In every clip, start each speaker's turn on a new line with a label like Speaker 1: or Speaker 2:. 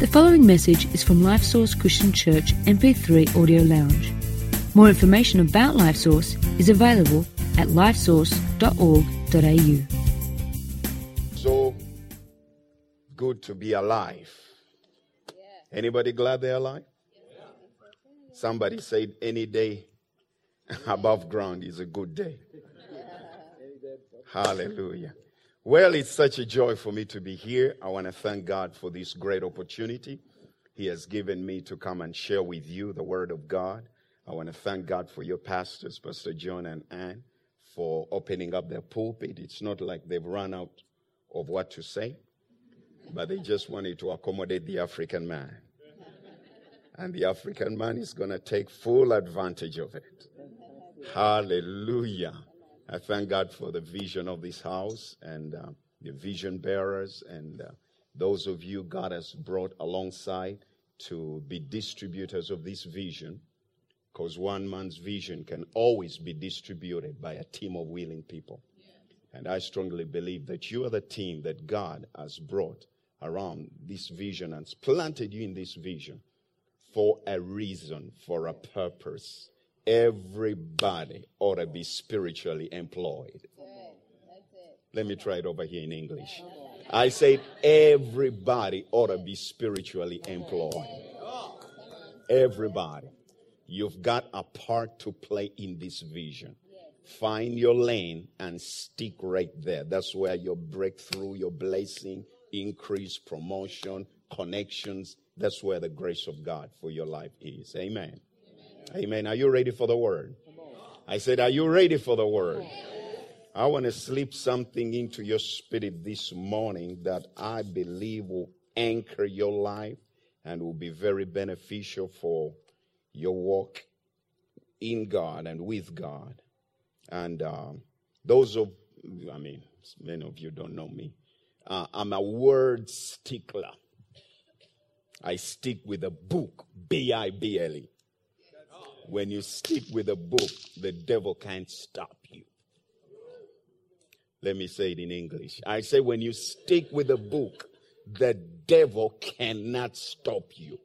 Speaker 1: The following message is from Life Source Christian Church MP3 Audio Lounge. More information about Life Source is available at lifesource.org.au.
Speaker 2: So good to be alive. Anybody glad they're alive? Somebody said any day above ground is a good day. Hallelujah. Well, it's such a joy for me to be here. I want to thank God for this great opportunity He has given me to come and share with you the Word of God. I want to thank God for your pastors, Pastor John and Ann, for opening up their pulpit. It's not like they've run out of what to say, but they just wanted to accommodate the African man. And the African man is going to take full advantage of it. Hallelujah. I thank God for the vision of this house and uh, the vision bearers and uh, those of you God has brought alongside to be distributors of this vision. Because one man's vision can always be distributed by a team of willing people. And I strongly believe that you are the team that God has brought around this vision and planted you in this vision for a reason, for a purpose everybody ought to be spiritually employed. Let me try it over here in English. I said everybody ought to be spiritually employed. Everybody. You've got a part to play in this vision. Find your lane and stick right there. That's where your breakthrough, your blessing, increase, promotion, connections, that's where the grace of God for your life is. Amen. Amen. Are you ready for the word? I said, Are you ready for the word? I want to slip something into your spirit this morning that I believe will anchor your life and will be very beneficial for your walk in God and with God. And um, those of, I mean, many of you don't know me. Uh, I'm a word stickler. I stick with a book, B I B L E. When you stick with a book, the devil can't stop you. Let me say it in English. I say, when you stick with a book, the devil cannot stop you.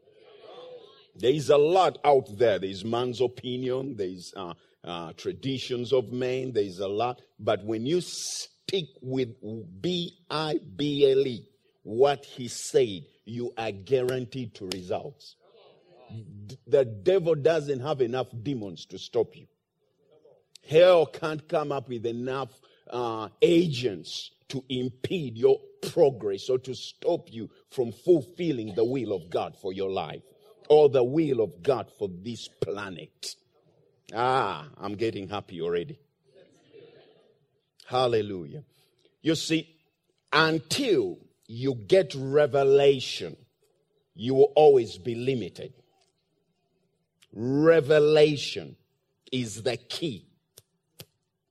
Speaker 2: There is a lot out there. There's man's opinion, there's uh, uh, traditions of men, there's a lot. But when you stick with B I B L E, what he said, you are guaranteed to results the devil doesn't have enough demons to stop you. Hell can't come up with enough uh, agents to impede your progress or to stop you from fulfilling the will of God for your life or the will of God for this planet. Ah, I'm getting happy already. Hallelujah. You see, until you get revelation, you will always be limited. Revelation is the key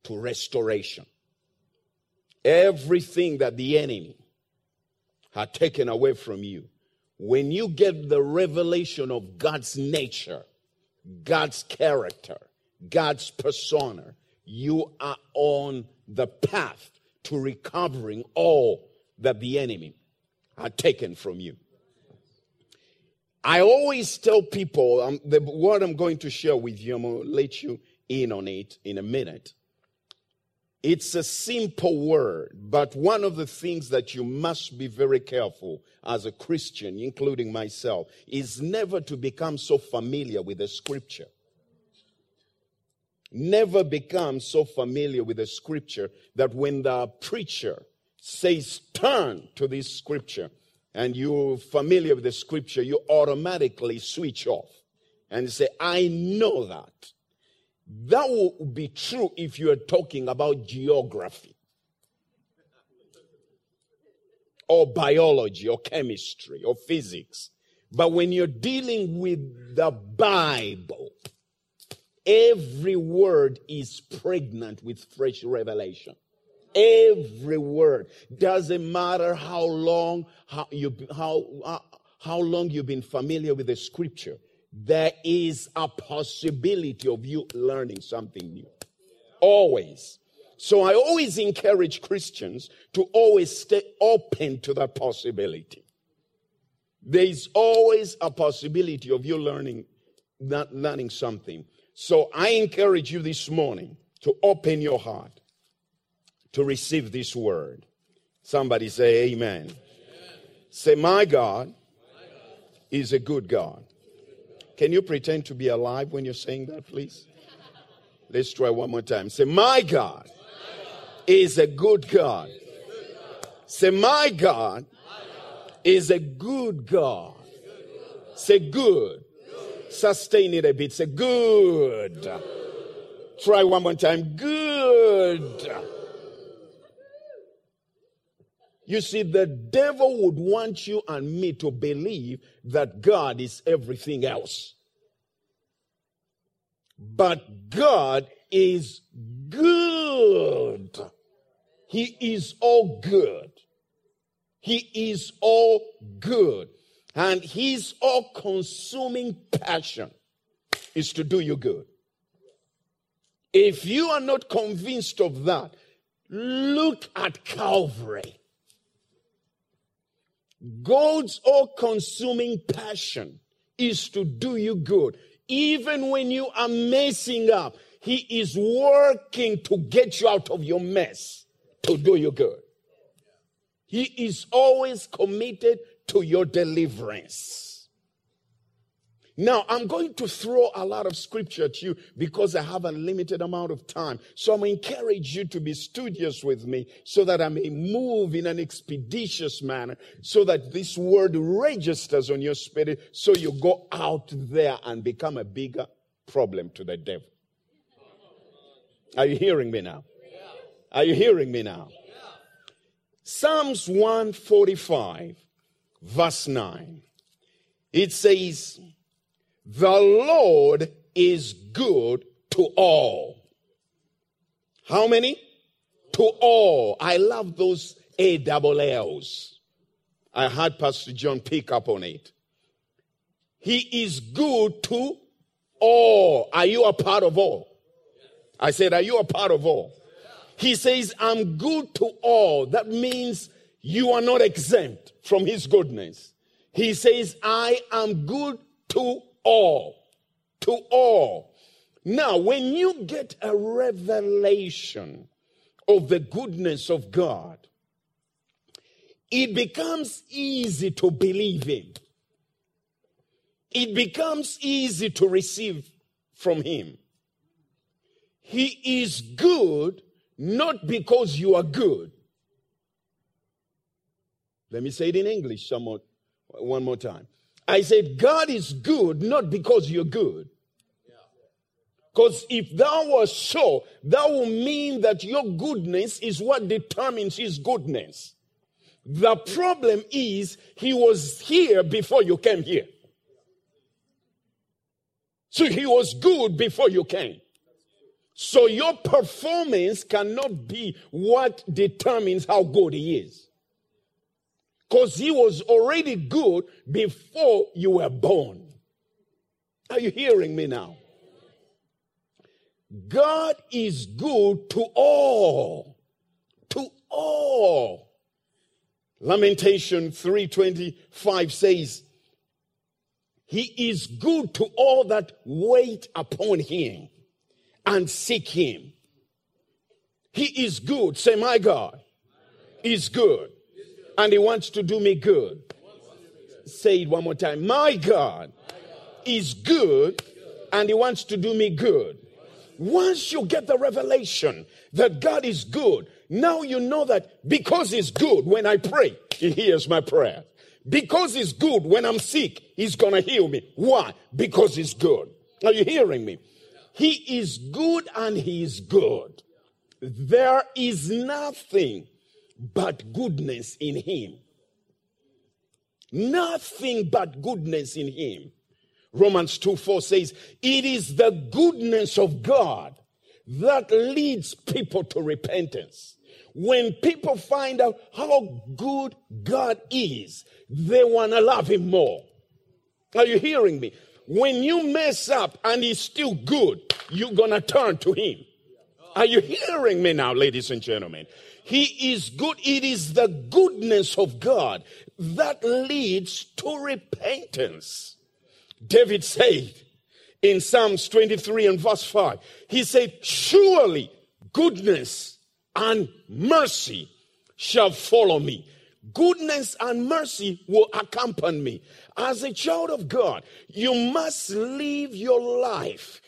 Speaker 2: to restoration. Everything that the enemy had taken away from you, when you get the revelation of God's nature, God's character, God's persona, you are on the path to recovering all that the enemy had taken from you. I always tell people um, the word I'm going to share with you, I'm going to let you in on it in a minute. It's a simple word, but one of the things that you must be very careful as a Christian, including myself, is never to become so familiar with the scripture. Never become so familiar with the scripture that when the preacher says, turn to this scripture, and you're familiar with the scripture, you automatically switch off and say, I know that. That will be true if you are talking about geography or biology or chemistry or physics. But when you're dealing with the Bible, every word is pregnant with fresh revelation. Every word. Doesn't matter how long, how you, how, uh, how long you've been familiar with the scripture. There is a possibility of you learning something new. Always. So I always encourage Christians to always stay open to that possibility. There is always a possibility of you learning, learning something. So I encourage you this morning to open your heart to receive this word. Somebody say amen. amen. Say, my God, is a good God. Can you pretend to be alive when you're saying that, please? Let's try one more time. Say, My God is a good God. Say, My God is a good God. Say, good. Sustain it a bit. Say, good. Try one more time. Good. You see, the devil would want you and me to believe that God is everything else. But God is good. He is all good. He is all good. And his all consuming passion is to do you good. If you are not convinced of that, look at Calvary. God's all consuming passion is to do you good. Even when you are messing up, He is working to get you out of your mess to do you good. He is always committed to your deliverance. Now, I'm going to throw a lot of scripture at you because I have a limited amount of time. So I'm encourage you to be studious with me so that I may move in an expeditious manner so that this word registers on your spirit so you go out there and become a bigger problem to the devil. Are you hearing me now? Are you hearing me now? Psalms 145, verse 9. It says, the Lord is good to all. How many? To all. I love those A double L's. I had Pastor John pick up on it. He is good to all. Are you a part of all? I said, Are you a part of all? He says, I'm good to all. That means you are not exempt from his goodness. He says, I am good to all. To all. Now, when you get a revelation of the goodness of God, it becomes easy to believe Him. It becomes easy to receive from Him. He is good not because you are good. Let me say it in English somewhat one more time. I said, God is good not because you're good. Because if that was so, that would mean that your goodness is what determines his goodness. The problem is he was here before you came here. So he was good before you came. So your performance cannot be what determines how good he is. Because he was already good before you were born. Are you hearing me now? God is good to all. To all. Lamentation 325 says, He is good to all that wait upon him and seek him. He is good. Say, My God is good and he wants to do me good. Say it one more time. My God is good and he wants to do me good. Once you get the revelation that God is good, now you know that because he's good, when I pray, he hears my prayer. Because he's good, when I'm sick, he's gonna heal me. Why? Because he's good. Are you hearing me? He is good and he is good. There is nothing but goodness in him. Nothing but goodness in him. Romans 2 4 says, It is the goodness of God that leads people to repentance. When people find out how good God is, they want to love him more. Are you hearing me? When you mess up and he's still good, you're going to turn to him. Are you hearing me now, ladies and gentlemen? He is good. It is the goodness of God that leads to repentance. David said in Psalms 23 and verse 5, he said, Surely goodness and mercy shall follow me. Goodness and mercy will accompany me. As a child of God, you must live your life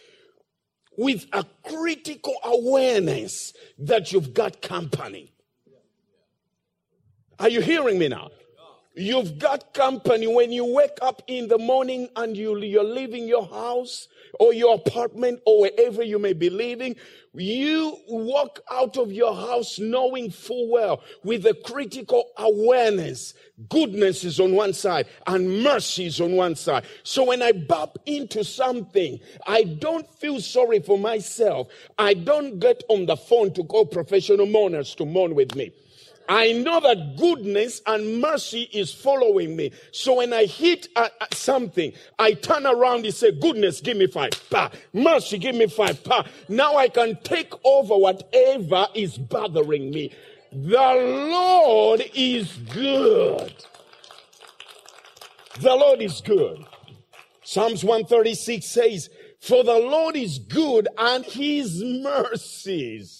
Speaker 2: with a critical awareness that you've got company. Are you hearing me now? You've got company when you wake up in the morning and you, you're leaving your house or your apartment or wherever you may be living. You walk out of your house knowing full well with a critical awareness. Goodness is on one side and mercy is on one side. So when I bump into something, I don't feel sorry for myself. I don't get on the phone to call professional mourners to mourn with me. I know that goodness and mercy is following me. So when I hit something, I turn around and say, goodness, give me five. Pa. Mercy, give me five. Pa. Now I can take over whatever is bothering me. The Lord is good. The Lord is good. Psalms 136 says, for the Lord is good and his mercies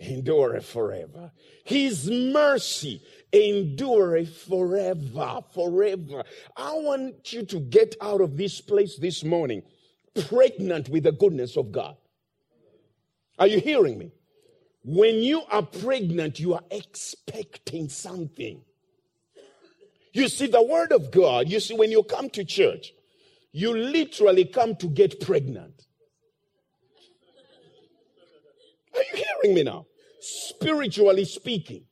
Speaker 2: endure forever. His mercy endure forever, forever. I want you to get out of this place this morning pregnant with the goodness of God. Are you hearing me? When you are pregnant, you are expecting something. You see, the word of God, you see, when you come to church, you literally come to get pregnant. Are you hearing me now? Spiritually speaking.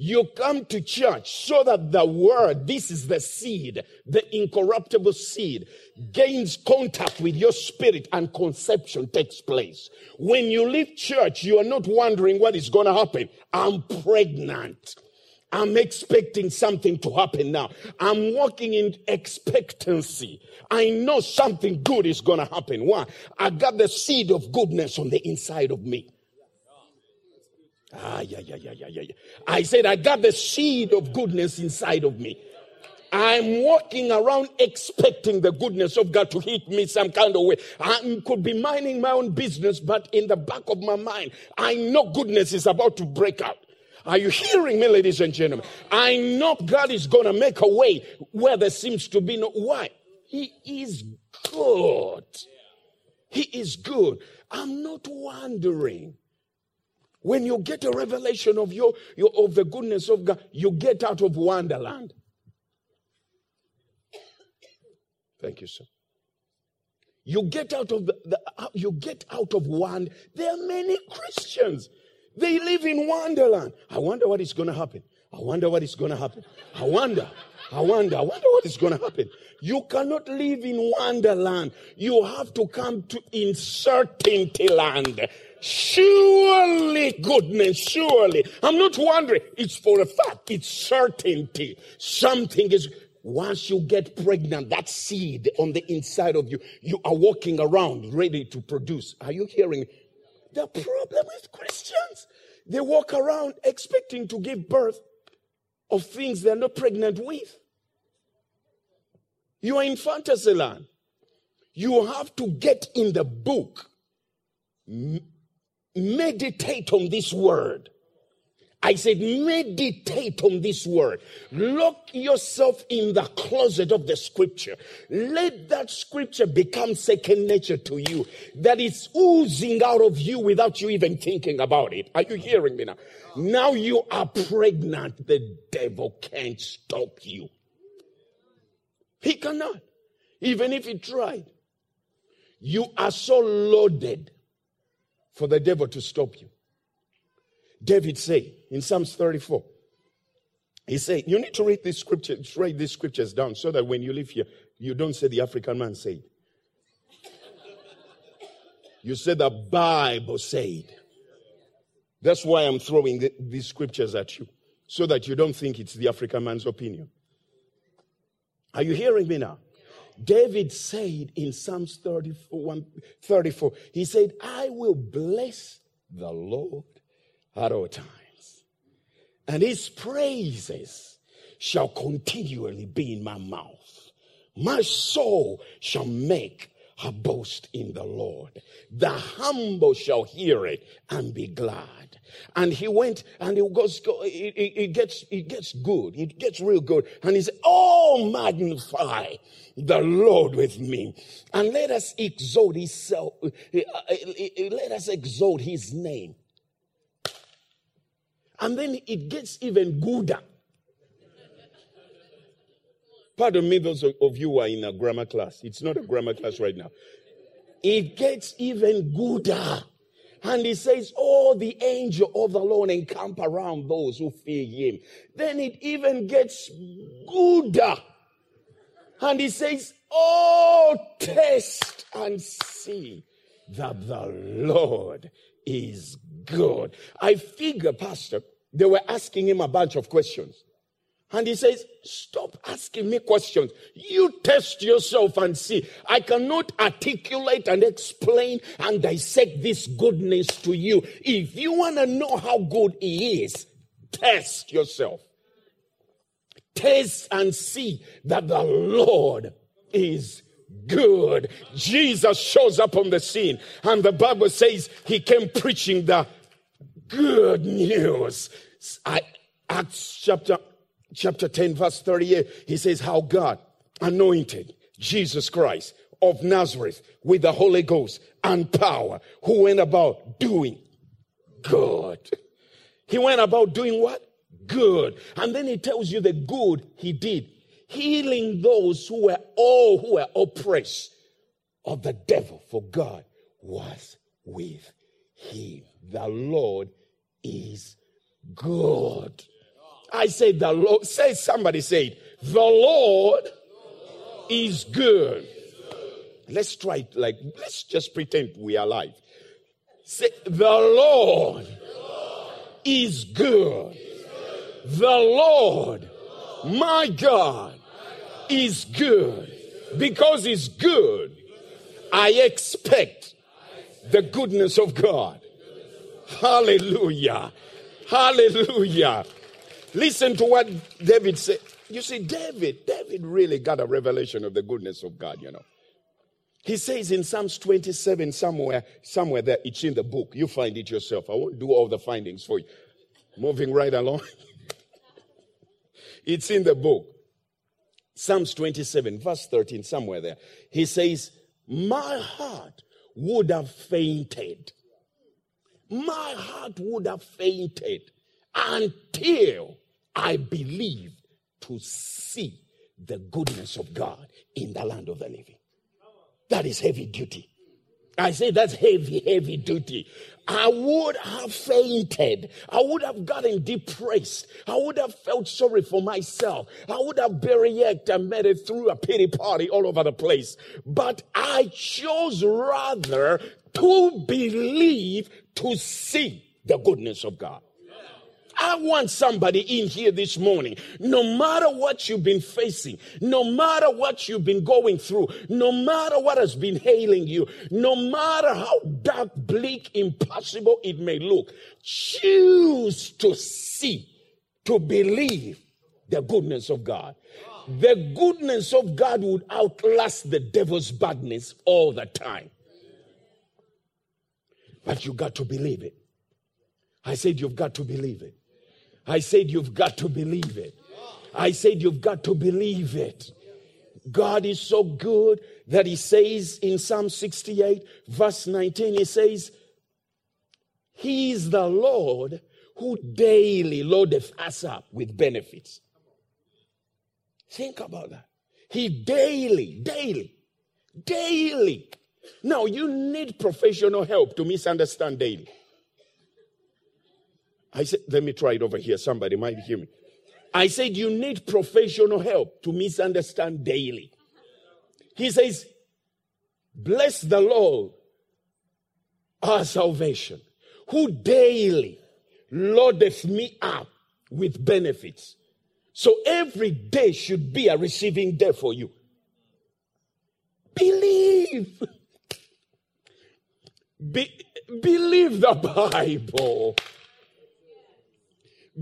Speaker 2: You come to church so that the word, this is the seed, the incorruptible seed, gains contact with your spirit and conception takes place. When you leave church, you are not wondering what is going to happen. I'm pregnant. I'm expecting something to happen now. I'm walking in expectancy. I know something good is going to happen. Why? I got the seed of goodness on the inside of me. Ah, yeah, yeah, yeah, yeah, yeah. I said, I got the seed of goodness inside of me. I'm walking around expecting the goodness of God to hit me some kind of way. I could be minding my own business, but in the back of my mind, I know goodness is about to break out. Are you hearing me, ladies and gentlemen? I know God is going to make a way where there seems to be no. Why? He is good. He is good. I'm not wondering when you get a revelation of your, your of the goodness of God, you get out of wonderland. Thank you, sir. You get out of the, the uh, you get out of one. There are many Christians. They live in wonderland. I wonder what is going to happen. I wonder what is going to happen. I wonder. I wonder. I wonder what is going to happen. You cannot live in wonderland. You have to come to uncertainty land. Surely goodness, surely. I'm not wondering. It's for a fact. It's certainty. Something is, once you get pregnant, that seed on the inside of you, you are walking around ready to produce. Are you hearing? The problem with Christians, they walk around expecting to give birth of things they're not pregnant with. You are in fantasy land. You have to get in the book meditate on this word. I said, meditate on this word. Lock yourself in the closet of the scripture. Let that scripture become second nature to you. That is oozing out of you without you even thinking about it. Are you hearing me now? Now you are pregnant. The devil can't stop you. He cannot. Even if he tried. You are so loaded for the devil to stop you. David said in Psalms 34, he said, You need to read these scriptures, write these scriptures down so that when you live here, you don't say the African man said. You say the Bible said. That's why I'm throwing the, these scriptures at you, so that you don't think it's the African man's opinion. Are you hearing me now? David said in Psalms 34, 34, he said, I will bless the Lord at all times. and his praises shall continually be in my mouth. My soul shall make her boast in the Lord. The humble shall hear it and be glad. And he went and it goes, it, it, it, gets, it gets good. It gets real good. And he said, Oh, magnify the Lord with me. And let us exalt his self, uh, let us exalt his name. And then it gets even gooder. Pardon me, those of you who are in a grammar class. It's not a grammar class right now. It gets even gooder. And he says, Oh, the angel of the Lord encamp around those who fear him. Then it even gets gooder. And he says, Oh, test and see that the Lord is good. I figure, Pastor, they were asking him a bunch of questions. And he says, Stop asking me questions. You test yourself and see. I cannot articulate and explain and dissect this goodness to you. If you want to know how good he is, test yourself. Taste and see that the Lord is good. Jesus shows up on the scene, and the Bible says he came preaching the good news. I, Acts chapter chapter 10, verse 38, he says, How God anointed Jesus Christ of Nazareth with the Holy Ghost and power, who went about doing good. He went about doing what? Good. And then he tells you the good he did, healing those who were all who were oppressed of the devil, for God was with him. The Lord is good. I said the Lord, say somebody said, the Lord is good. Let's try it like, let's just pretend we are alive. Say, the Lord is good. The Lord, my God, is good. Because He's good, I expect the goodness of God. Hallelujah. Hallelujah. Listen to what David said. You see, David, David really got a revelation of the goodness of God, you know. He says in Psalms 27, somewhere, somewhere there, it's in the book. You find it yourself. I won't do all the findings for you. Moving right along. it's in the book. Psalms 27, verse 13, somewhere there. He says, My heart would have fainted. My heart would have fainted until I believe to see the goodness of God in the land of the living. That is heavy duty. I say that's heavy, heavy duty. I would have fainted. I would have gotten depressed. I would have felt sorry for myself. I would have buried and made it through a pity party all over the place. But I chose rather to believe to see the goodness of God. I want somebody in here this morning, no matter what you've been facing, no matter what you've been going through, no matter what has been hailing you, no matter how dark, bleak, impossible it may look, choose to see, to believe the goodness of God. The goodness of God would outlast the devil's badness all the time. But you got to believe it. I said you've got to believe it. I said, You've got to believe it. I said, You've got to believe it. God is so good that He says in Psalm 68, verse 19, He says, He is the Lord who daily loadeth us up with benefits. Think about that. He daily, daily, daily. Now, you need professional help to misunderstand daily. I said, let me try it over here. Somebody might hear me. I said, you need professional help to misunderstand daily. He says, bless the Lord, our salvation, who daily loadeth me up with benefits. So every day should be a receiving day for you. Believe. Be, believe the Bible.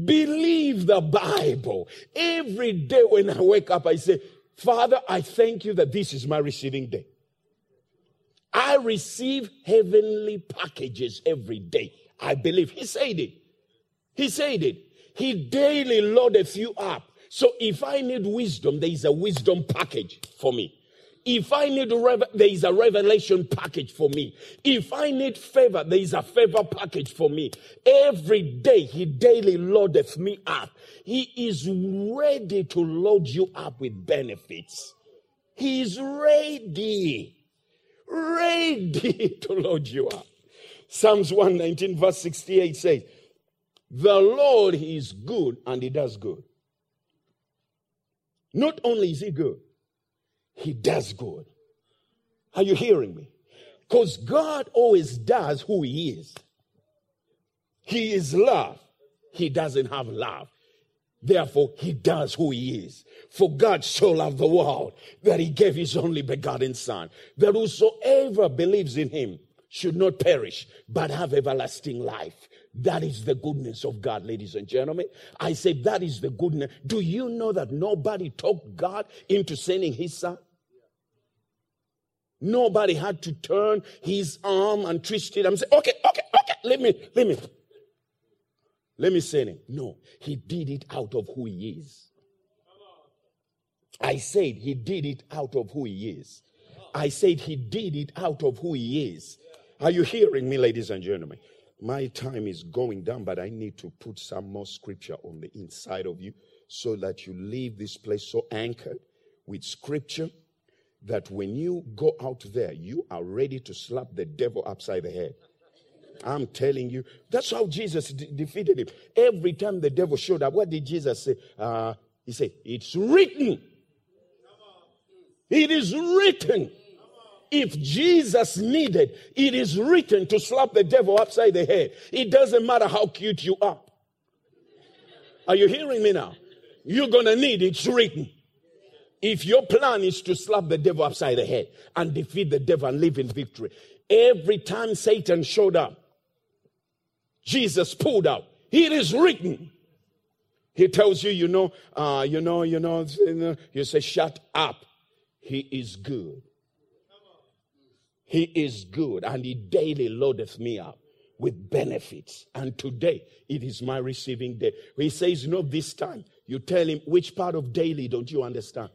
Speaker 2: Believe the Bible. Every day when I wake up, I say, Father, I thank you that this is my receiving day. I receive heavenly packages every day. I believe. He said it. He said it. He daily loadeth you up. So if I need wisdom, there is a wisdom package for me. If I need rev- there is a revelation package for me. If I need favor, there is a favor package for me. Every day he daily loadeth me up. He is ready to load you up with benefits. He is ready, ready to load you up. Psalms 119 verse 68 says, the Lord is good and he does good. Not only is he good, he does good. Are you hearing me? Because God always does who He is. He is love. He doesn't have love. Therefore, He does who He is. For God so loved the world that He gave His only begotten Son, that whosoever believes in Him should not perish, but have everlasting life. That is the goodness of God, ladies and gentlemen. I say that is the goodness. Do you know that nobody talked God into sending his son? Nobody had to turn his arm and twist it and say, okay, okay, okay, let me, let me, let me say him. No, he did it out of who he is. I said he did it out of who he is. I said he did it out of who he is. Are you hearing me, ladies and gentlemen? My time is going down, but I need to put some more scripture on the inside of you so that you leave this place so anchored with scripture that when you go out there, you are ready to slap the devil upside the head. I'm telling you, that's how Jesus de- defeated him. Every time the devil showed up, what did Jesus say? Uh, he said, It's written. It is written. If Jesus needed, it is written to slap the devil upside the head. It doesn't matter how cute you are. Are you hearing me now? You're going to need it's written. If your plan is to slap the devil upside the head and defeat the devil and live in victory, every time Satan showed up, Jesus pulled out. It is written. He tells you, you know, uh, you know, you know, you say, shut up. He is good. He is good and he daily loadeth me up with benefits. And today it is my receiving day. He says, no, this time. You tell him, which part of daily don't you understand?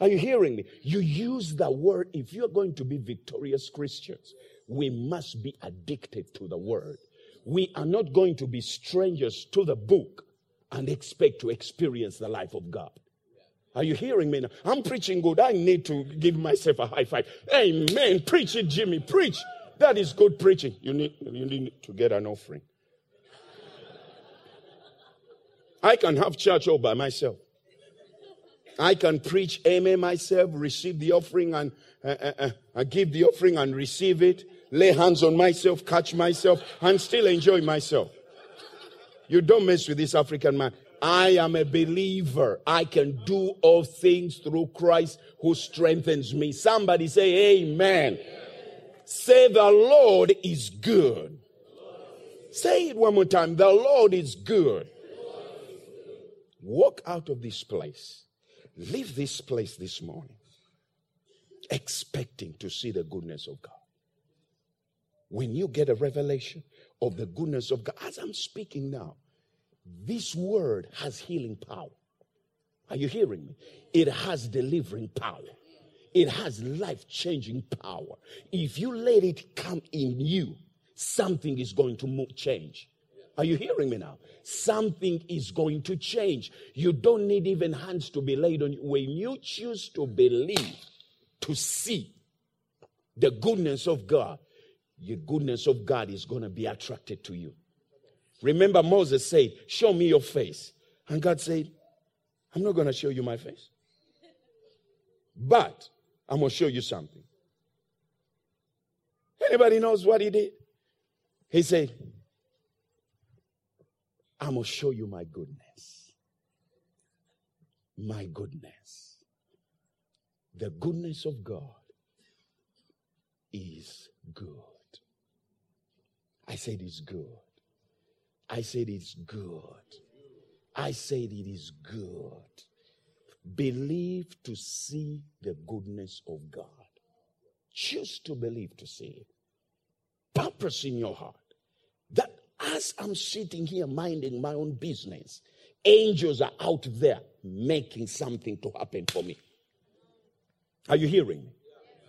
Speaker 2: Are you hearing me? You use the word. If you're going to be victorious Christians, we must be addicted to the word. We are not going to be strangers to the book and expect to experience the life of God. Are you hearing me now? I'm preaching good. I need to give myself a high five. Amen. Preach it, Jimmy. Preach. That is good preaching. You need, you need to get an offering. I can have church all by myself. I can preach amen myself, receive the offering and uh, uh, uh, give the offering and receive it, lay hands on myself, catch myself, and still enjoy myself. You don't mess with this African man. I am a believer. I can do all things through Christ who strengthens me. Somebody say amen. amen. Say the Lord is good. Say it one more time. The Lord is good. Walk out of this place Leave this place this morning expecting to see the goodness of God. When you get a revelation of the goodness of God, as I'm speaking now, this word has healing power. Are you hearing me? It has delivering power. It has life changing power. If you let it come in you, something is going to move, change. Are you hearing me now? Something is going to change. You don't need even hands to be laid on you. When you choose to believe, to see the goodness of God, the goodness of God is going to be attracted to you. Remember, Moses said, Show me your face. And God said, I'm not going to show you my face. But I'm going to show you something. Anybody knows what he did? He said, I'm going to show you my goodness. My goodness. The goodness of God is good. I said it's good. I said it's good. I said it is good. Believe to see the goodness of God. Choose to believe to see it. Purpose in your heart as I'm sitting here minding my own business, angels are out there making something to happen for me. Are you hearing me?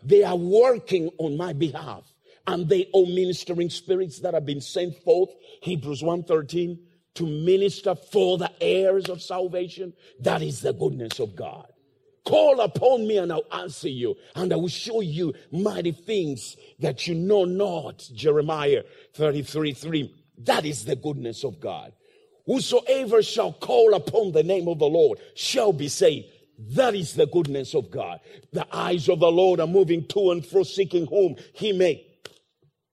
Speaker 2: They are working on my behalf and they are ministering spirits that have been sent forth hebrews 1.13 to minister for the heirs of salvation that is the goodness of god call upon me and i'll answer you and i will show you mighty things that you know not jeremiah 33 3 that is the goodness of god whosoever shall call upon the name of the lord shall be saved that is the goodness of God. The eyes of the Lord are moving to and fro, seeking whom he may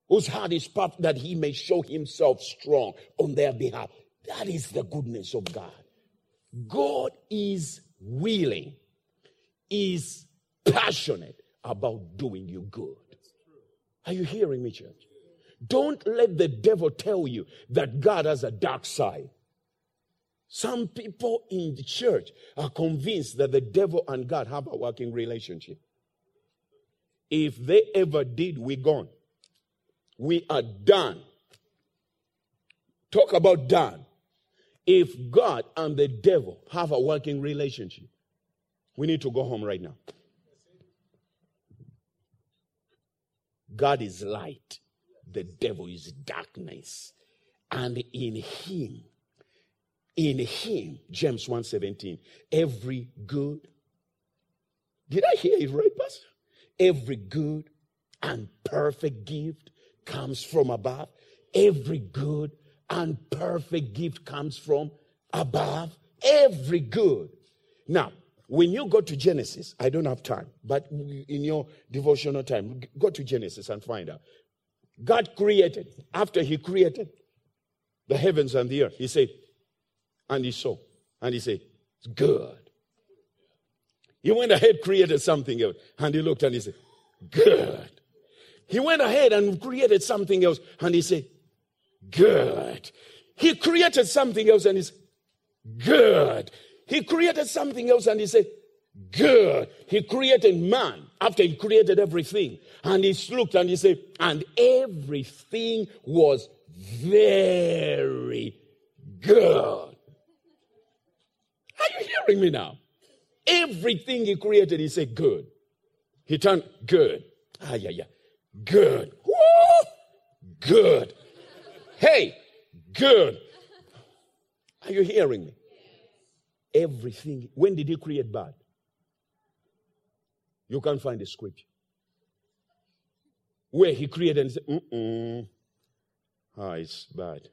Speaker 2: whose heart is puffed that he may show himself strong on their behalf. That is the goodness of God. God is willing, is passionate about doing you good. Are you hearing me, church? Don't let the devil tell you that God has a dark side. Some people in the church are convinced that the devil and God have a working relationship. If they ever did, we're gone. We are done. Talk about done. If God and the devil have a working relationship, we need to go home right now. God is light, the devil is darkness. And in him, in him, James 1:17, every good. Did I hear it right, Pastor? Every good and perfect gift comes from above. Every good and perfect gift comes from above. Every good. Now, when you go to Genesis, I don't have time, but in your devotional time, go to Genesis and find out. God created, after He created the heavens and the earth, He said, and He saw, and He said, It's good. He went ahead, created something else, and He looked and He said, Good. He went ahead and created something else and he said, Good. He created something else and he said, Good. He created something else and he said, Good. He created man after he created everything. And he looked and he said, And everything was very good. Are you hearing me now? Everything he created, he said, Good. He turned good. Ah, yeah, yeah. Good. Woo! Good. Hey, good. Are you hearing me? Everything. When did he create bad? You can't find a scripture where he created and said, mm Ah, it's bad.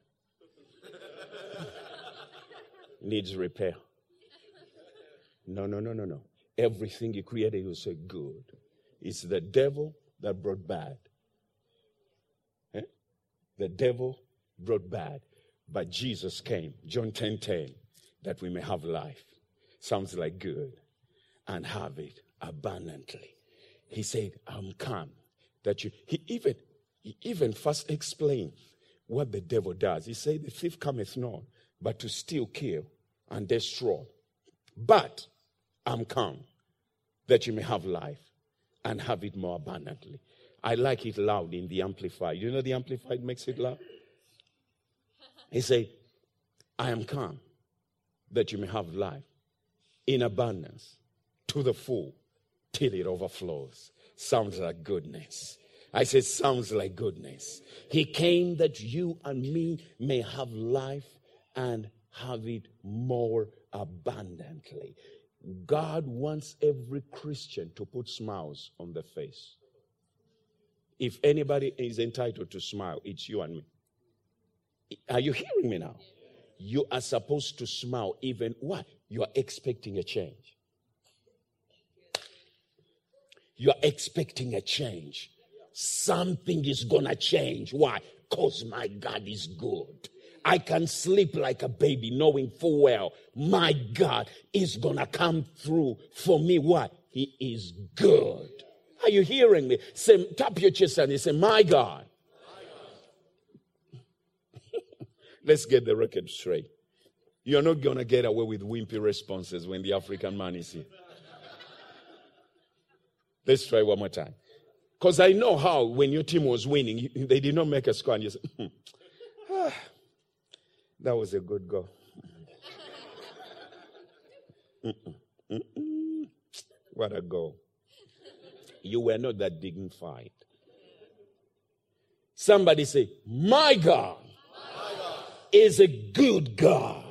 Speaker 2: Needs repair. No, no, no, no, no. Everything he created, will say good. It's the devil that brought bad. Eh? The devil brought bad, but Jesus came, John 10 10, that we may have life. Sounds like good, and have it abundantly. He said, I'm come that you, he even, he even first explained what the devil does. He said, The thief cometh not, but to steal, kill, and destroy. But I'm come that you may have life and have it more abundantly. I like it loud in the Amplified. You know the Amplified makes it loud? He said, I am come that you may have life in abundance to the full till it overflows. Sounds like goodness. I said, sounds like goodness. He came that you and me may have life and have it more abundantly. God wants every Christian to put smiles on their face. If anybody is entitled to smile, it's you and me. Are you hearing me now? You are supposed to smile even why? You are expecting a change. You are expecting a change. Something is gonna change. Why? Because my God is good. I can sleep like a baby knowing full well my God is gonna come through for me. What? He is good. Are you hearing me? Say, tap your chest and say, My God. Let's get the record straight. You're not to get away with wimpy responses when the African man is here. Let's try one more time. Because I know how, when your team was winning, they did not make a score, and you said, hmm, ah, that was a good goal. What a goal. You were not that dignified. Somebody say, My God, My God. is a good God.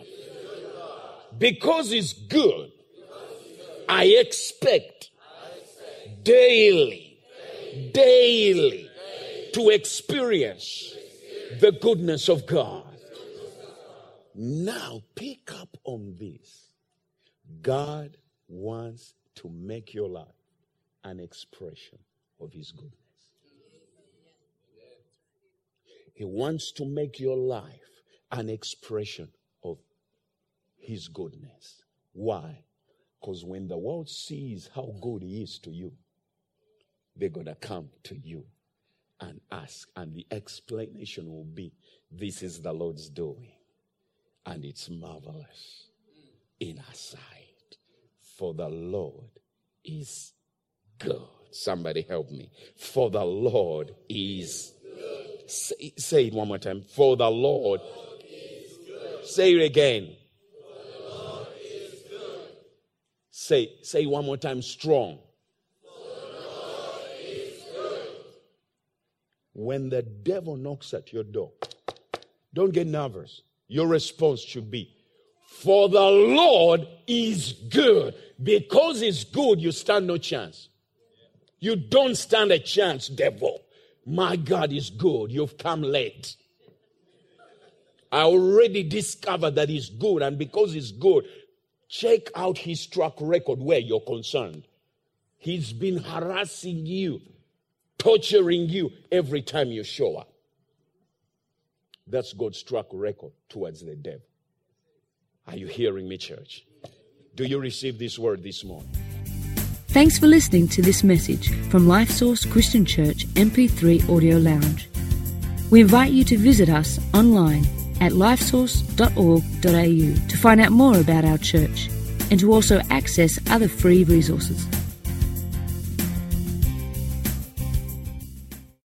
Speaker 2: Because He's good, I expect daily, daily to experience the goodness of God. Now, pick up on this. God wants to make your life an expression of His goodness. He wants to make your life an expression of His goodness. Why? Because when the world sees how good He is to you, they're going to come to you and ask. And the explanation will be this is the Lord's doing, and it's marvelous in our sight. For the Lord is good. Somebody help me. For the Lord is say, say, it one more time. For the Lord, is good. say it again. Say, say one more time strong. When the devil knocks at your door, don't get nervous. Your response should be, For the Lord is good. Because he's good, you stand no chance. You don't stand a chance, devil. My God is good. You've come late. I already discovered that he's good, and because he's good, check out his track record where you're concerned. He's been harassing you, torturing you every time you show up. That's God's track record towards the devil. Are you hearing me, church? Do you receive this word this morning?
Speaker 1: Thanks for listening to this message from Life Source Christian Church MP3 Audio Lounge. We invite you to visit us online at lifesource.org.au to find out more about our church and to also access other free resources.